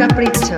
Capricha.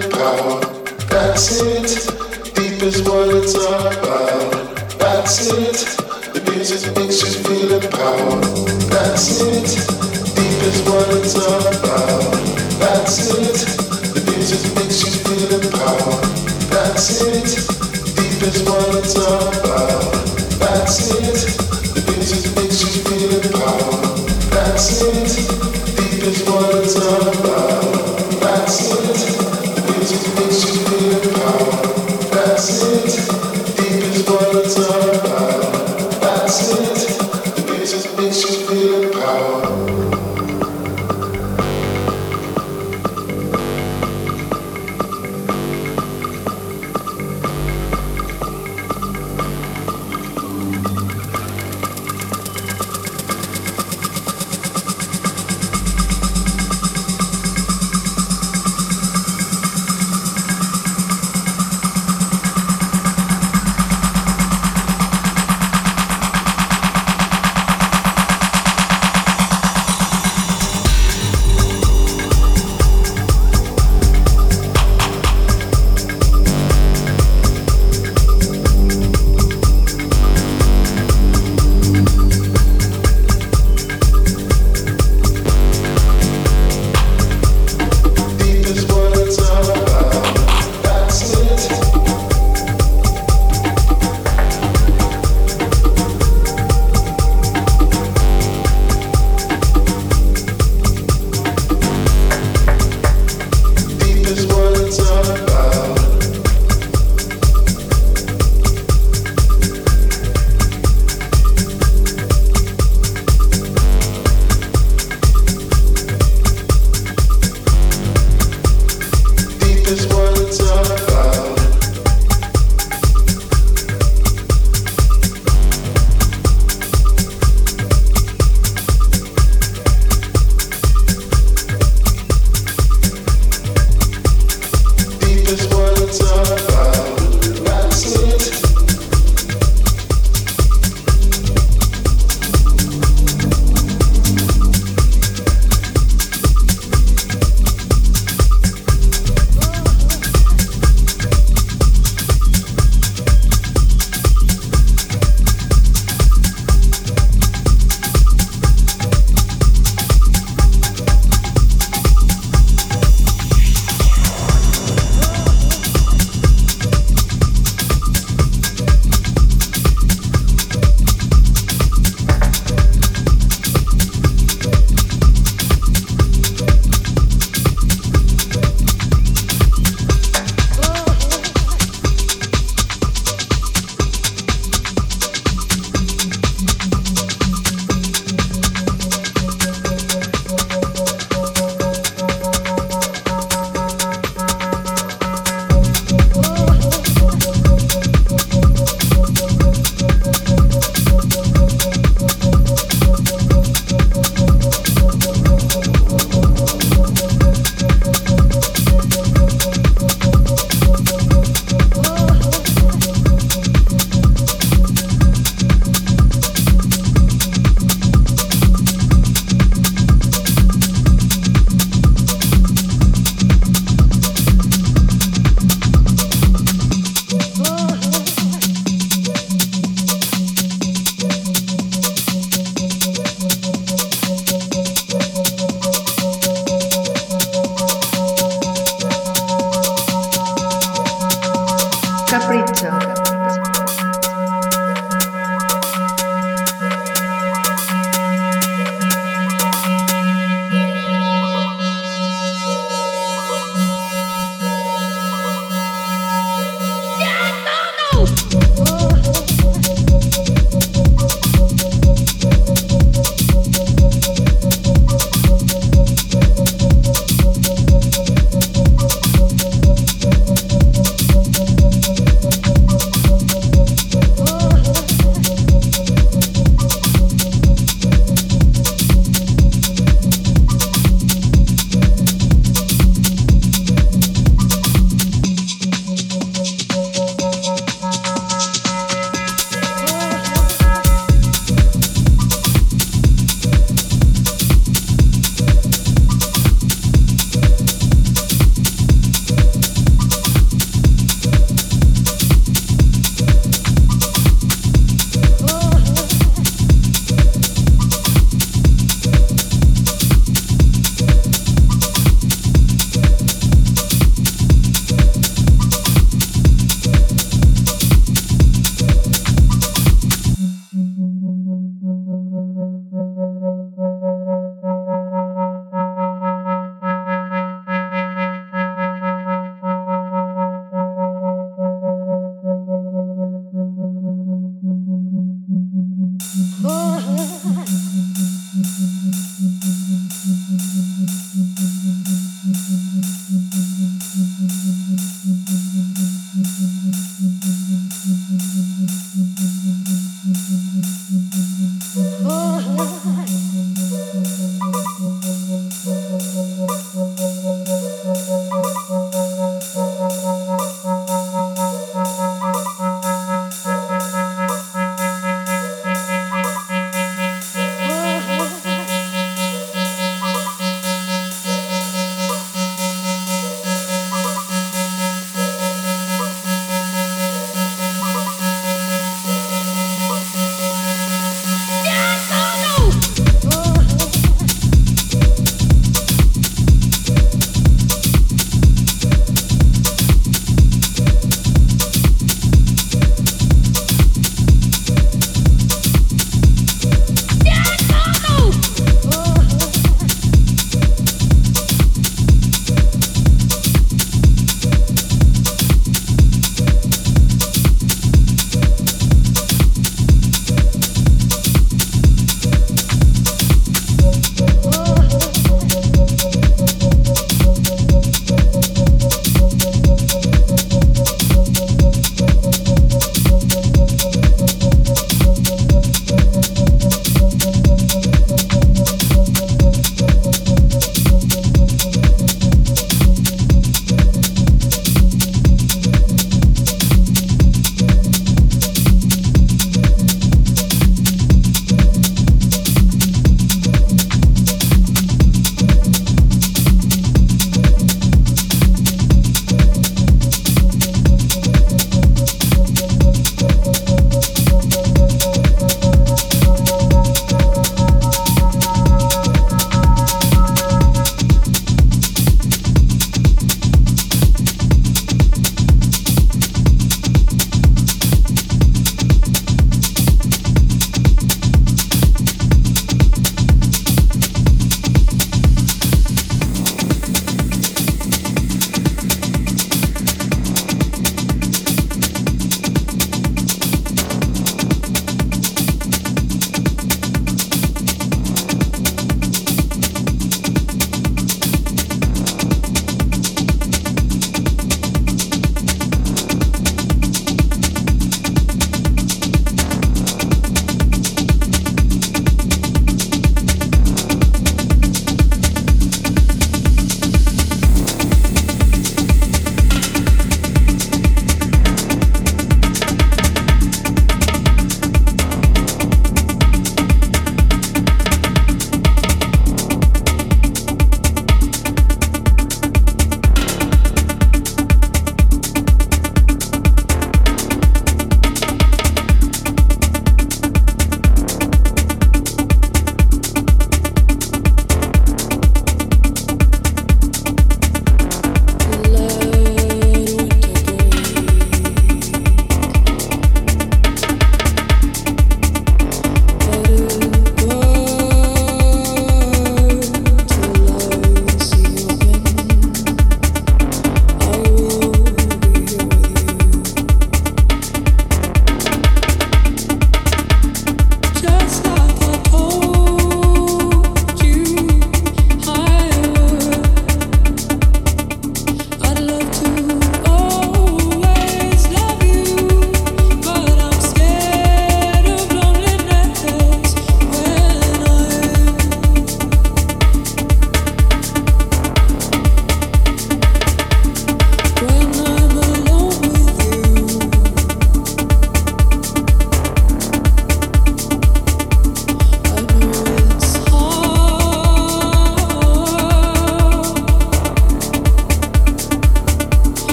power. That's it. Deep is what it's about. That's it. The music makes you feel the power. That's it. Deep is what it's about. That's it. The music makes you feel the power. That's it. Deep is what it's about. That's it. The music makes you feel the power. That's it. Deep is what it's about.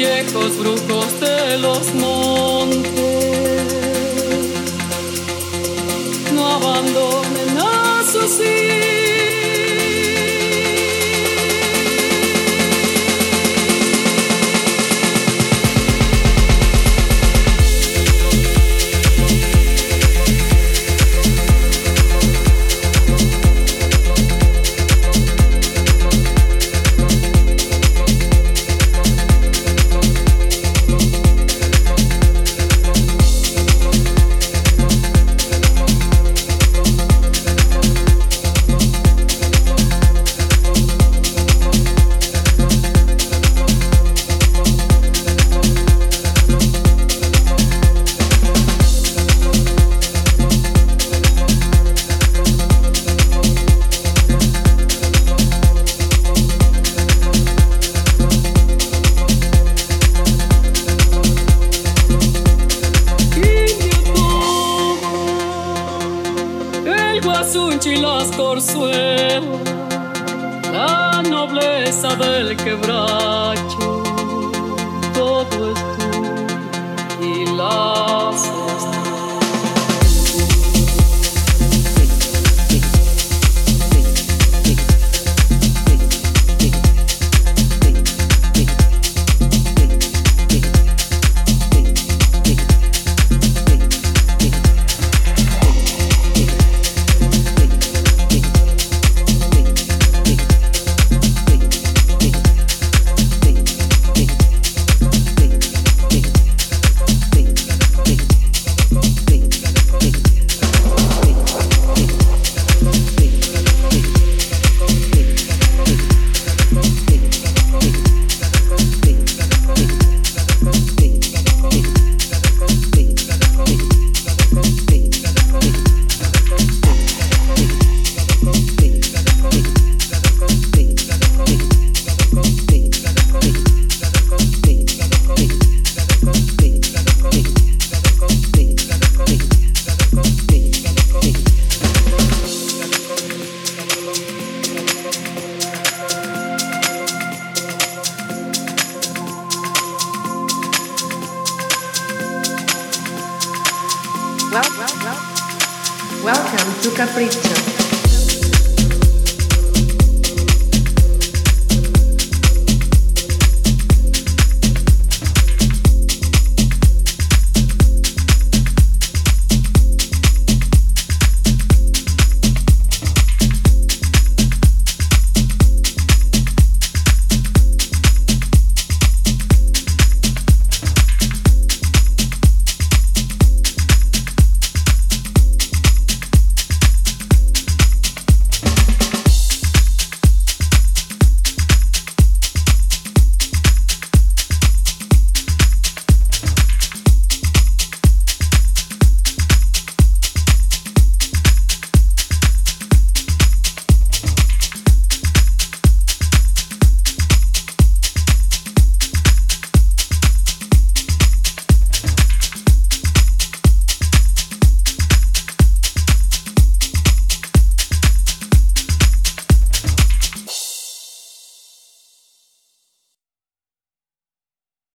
viejos brujos de los montes. No abandonen a sus hijos.